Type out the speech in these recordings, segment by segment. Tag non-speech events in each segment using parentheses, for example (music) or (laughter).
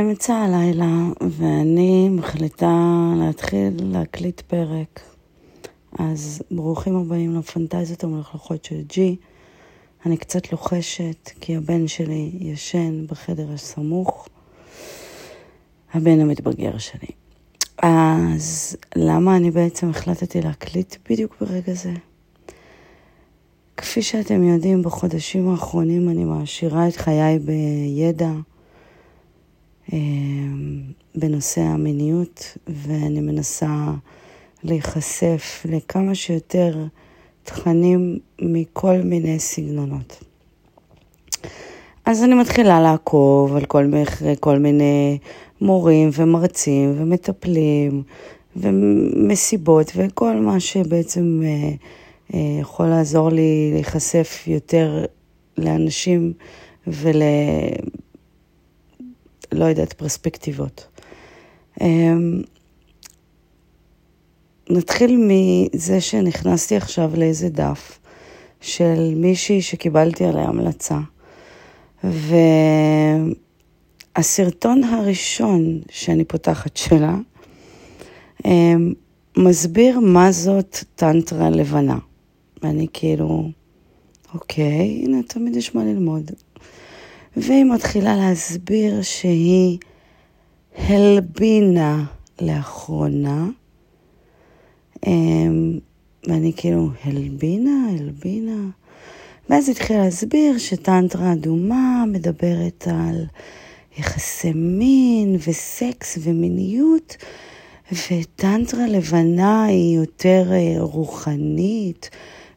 אמצע הלילה, ואני מחליטה להתחיל להקליט פרק. אז ברוכים הבאים לפנטזיות המלוכלכות של ג'י. אני קצת לוחשת, כי הבן שלי ישן בחדר הסמוך. הבן המתבגר שלי. אז למה אני בעצם החלטתי להקליט בדיוק ברגע זה? כפי שאתם יודעים, בחודשים האחרונים אני מעשירה את חיי בידע בנושא המיניות, ואני מנסה להיחשף לכמה שיותר תכנים מכל מיני סגנונות. אז אני מתחילה לעקוב על כל, כל מיני מורים ומרצים ומטפלים ומסיבות וכל מה שבעצם אה, אה, יכול לעזור לי להיחשף יותר לאנשים ול... לא יודעת, פרספקטיבות. אה, נתחיל מזה שנכנסתי עכשיו לאיזה דף של מישהי שקיבלתי עליה המלצה. והסרטון הראשון שאני פותחת שלה אמ, מסביר מה זאת טנטרה לבנה. ואני כאילו, אוקיי, הנה, תמיד יש מה ללמוד. והיא מתחילה להסביר שהיא הלבינה לאחרונה. אמ, ואני כאילו, הלבינה, הלבינה. ואז התחילה להסביר שטנטרה אדומה מדברת על יחסי מין וסקס ומיניות, וטנטרה לבנה היא יותר אה, רוחנית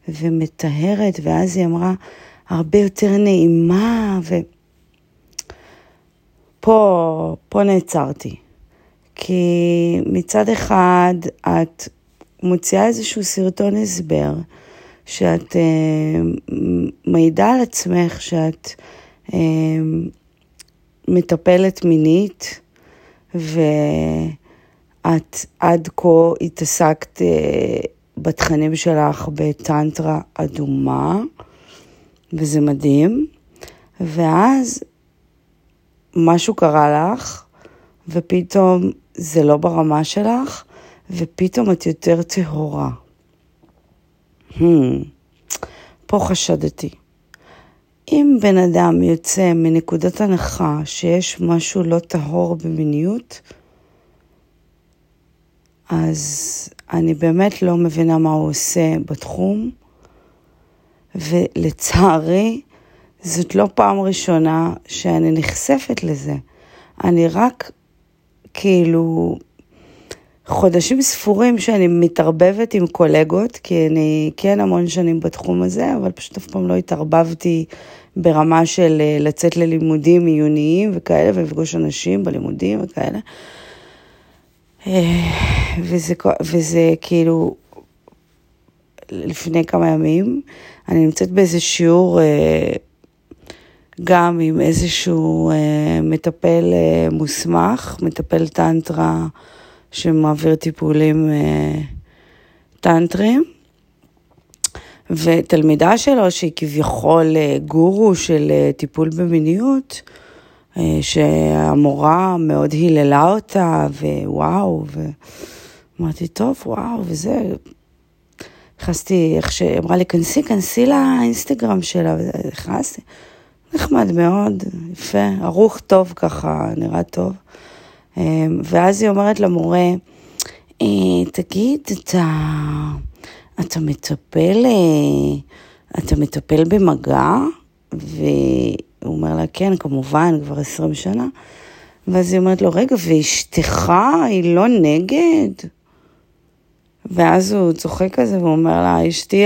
ומטהרת, ואז היא אמרה, הרבה יותר נעימה, ופה, פה נעצרתי. כי מצד אחד את מוציאה איזשהו סרטון הסבר, שאת uh, מעידה על עצמך שאת uh, מטפלת מינית, ואת עד כה התעסקת uh, בתכנים שלך בטנטרה אדומה, וזה מדהים. ואז משהו קרה לך, ופתאום זה לא ברמה שלך, ופתאום את יותר טהורה. Hmm, פה חשדתי. אם בן אדם יוצא מנקודת הנחה שיש משהו לא טהור במיניות, אז אני באמת לא מבינה מה הוא עושה בתחום, ולצערי, זאת לא פעם ראשונה שאני נחשפת לזה. אני רק כאילו חודשים ספורים שאני מתערבבת עם קולגות, כי אני כן המון שנים בתחום הזה, אבל פשוט אף פעם לא התערבבתי ברמה של אה, לצאת ללימודים עיוניים וכאלה, ולפגוש אנשים בלימודים וכאלה. אה, וזה, וזה כאילו, לפני כמה ימים, אני נמצאת באיזה שיעור אה, גם עם איזשהו מטפל מוסמך, מטפל טנטרה. שמעביר טיפולים אה, טנטרים, ותלמידה שלו, שהיא כביכול אה, גורו של אה, טיפול במיניות, אה, שהמורה מאוד היללה אותה, ווואו, ואמרתי, טוב, וואו, וזה. נכנסתי, איך שאמרה לי, כנסי, כנסי לאינסטגרם שלה, ונכנסתי. נחמד מאוד, יפה, ערוך טוב ככה, נראה טוב. אמ, ואז היא אומרת למורה, אה, תגיד, אתה, אתה מטפל, אה, אתה מטפל במגע? והוא אומר לה, כן, כמובן, כבר עשרים שנה. ואז היא אומרת לו, רגע, ואשתך היא לא נגד? ואז הוא צוחק כזה ואומר לה, אשתי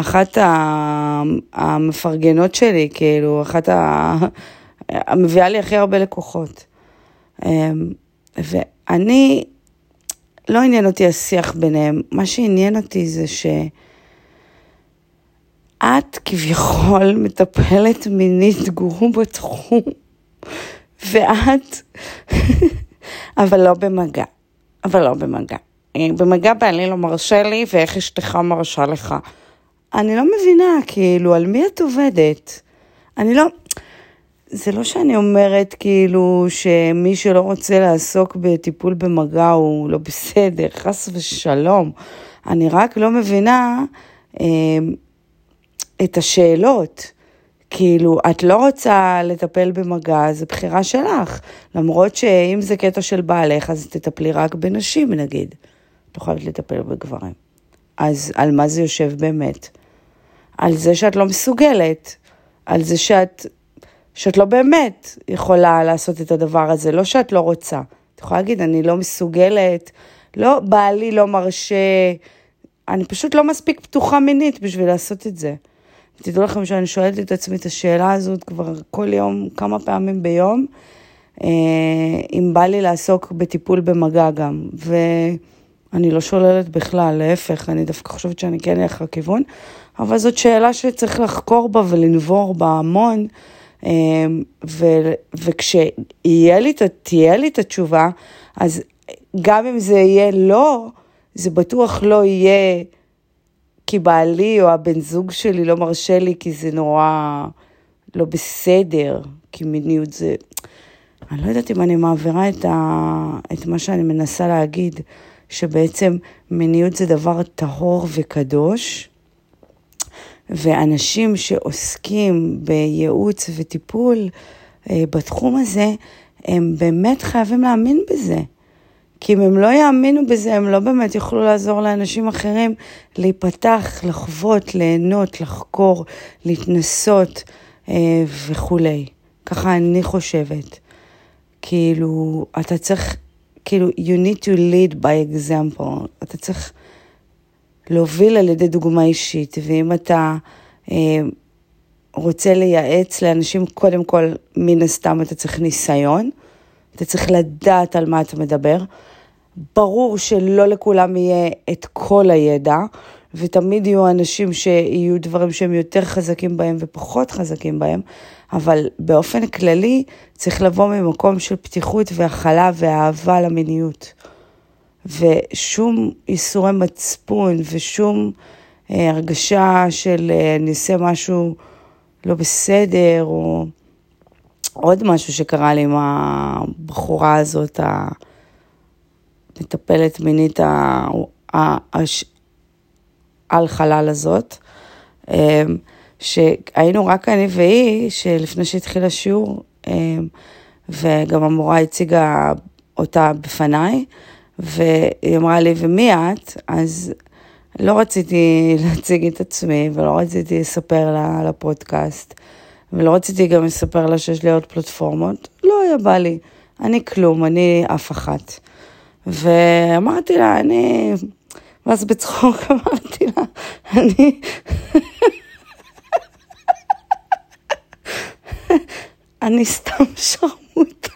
אחת המפרגנות שלי, כאילו, אחת ה... המביאה לי הכי הרבה לקוחות. אמ, ואני, לא עניין אותי השיח ביניהם, מה שעניין אותי זה שאת כביכול מטפלת מינית גורו בתחום, ואת, אבל לא במגע, אבל לא במגע. במגע בעלי לא מרשה לי, ואיך אשתך מרשה לך. אני לא מבינה, כאילו, על מי את עובדת? אני לא... זה לא שאני אומרת כאילו שמי שלא רוצה לעסוק בטיפול במגע הוא לא בסדר, חס ושלום. אני רק לא מבינה אה, את השאלות. כאילו, את לא רוצה לטפל במגע, זו בחירה שלך. למרות שאם זה קטע של בעלך, אז תטפלי רק בנשים, נגיד. לא חייבת לטפל בגברים. אז על מה זה יושב באמת? על זה שאת לא מסוגלת, על זה שאת, שאת לא באמת יכולה לעשות את הדבר הזה, לא שאת לא רוצה. את יכולה להגיד, אני לא מסוגלת, לא, בעלי לא מרשה, אני פשוט לא מספיק פתוחה מינית בשביל לעשות את זה. תדעו לכם שאני שואלת את עצמי את השאלה הזאת כבר כל יום, כמה פעמים ביום, אה, אם בא לי לעסוק בטיפול במגע גם. ואני לא שוללת בכלל, להפך, אני דווקא חושבת שאני כן אלך לכיוון, אבל זאת שאלה שצריך לחקור בה ולנבור בה המון. אה, ו, וכשתהיה לי, לי את התשובה, אז גם אם זה יהיה לא, זה בטוח לא יהיה כי בעלי או הבן זוג שלי לא מרשה לי כי זה נורא לא בסדר, כי מיניות זה... אני לא יודעת אם אני מעבירה את, ה... את מה שאני מנסה להגיד, שבעצם מיניות זה דבר טהור וקדוש, ואנשים שעוסקים בייעוץ וטיפול אה, בתחום הזה, הם באמת חייבים להאמין בזה. כי אם הם לא יאמינו בזה, הם לא באמת יוכלו לעזור לאנשים אחרים להיפתח, לחוות, ליהנות, לחקור, להתנסות אה, וכולי. ככה אני חושבת. כאילו, אתה צריך, כאילו, you need to lead by example. אתה צריך להוביל על ידי דוגמה אישית, ואם אתה אה, רוצה לייעץ לאנשים, קודם כל, מן הסתם אתה צריך ניסיון. אתה צריך לדעת על מה אתה מדבר. ברור שלא לכולם יהיה את כל הידע, ותמיד יהיו אנשים שיהיו דברים שהם יותר חזקים בהם ופחות חזקים בהם, אבל באופן כללי צריך לבוא ממקום של פתיחות והכלה ואהבה למיניות. ושום איסורי מצפון ושום אה, הרגשה של אה, אני אעשה משהו לא בסדר, או עוד משהו שקרה לי עם הבחורה הזאת, המטפלת מינית על חלל הזאת, אמ, שהיינו רק אני והיא, שלפני שהתחיל השיעור, אמ, וגם המורה הציגה אותה בפניי, והיא אמרה לי, ומי את? אז לא רציתי (laughs) להציג את עצמי ולא רציתי לספר לה על הפודקאסט. ולא רציתי גם לספר לה שיש לי עוד פלטפורמות, לא היה בא לי. אני כלום, אני אף אחת. ואמרתי לה, אני... ואז בצחוק (laughs) אמרתי לה, אני... (laughs) אני סתם שרמוטה.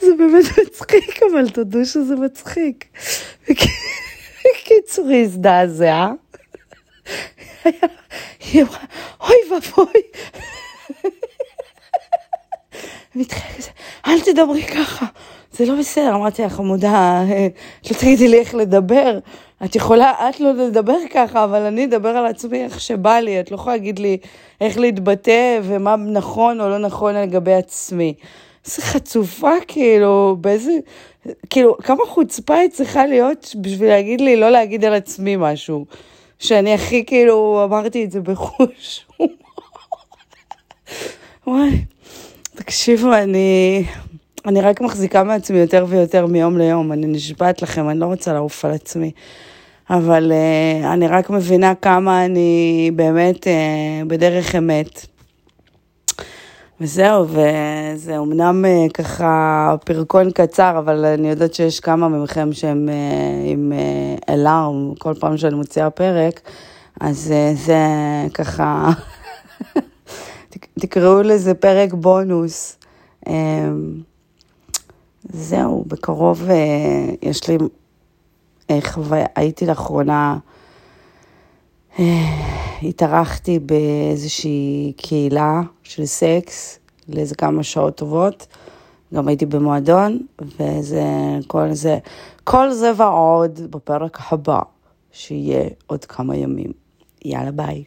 זה באמת מצחיק, אבל תודו שזה מצחיק. בקיצור, היא הזדעזעה. היא אמרה, אוי ואבוי. אל תדברי ככה, זה לא בסדר. אמרתי לה, חמודה, לא תגידי לי איך לדבר. את יכולה, את לא לדבר ככה, אבל אני אדבר על עצמי איך שבא לי. את לא יכולה להגיד לי איך להתבטא ומה נכון או לא נכון לגבי עצמי. איזה חצופה, כאילו, באיזה... כאילו, כמה חוצפה היא צריכה להיות בשביל להגיד לי לא להגיד על עצמי משהו. שאני הכי, כאילו, אמרתי את זה בחוש. וואי, תקשיבו, אני... אני רק מחזיקה מעצמי יותר ויותר מיום ליום, אני נשבעת לכם, אני לא רוצה לעוף על עצמי. אבל uh, אני רק מבינה כמה אני באמת uh, בדרך אמת. וזהו, וזה אמנם אה, ככה פרקון קצר, אבל אני יודעת שיש כמה מכם שהם אה, עם אה, אלארם כל פעם שאני מוציאה פרק, אז זה ככה, (laughs) תקראו לזה פרק בונוס. זהו, בקרוב יש לי חוויה, הייתי לאחרונה, התארחתי באיזושהי קהילה של סקס לאיזה כמה שעות טובות. גם הייתי במועדון, וזה, כל זה, כל זה ועוד בפרק הבא, שיהיה עוד כמה ימים. יאללה ביי.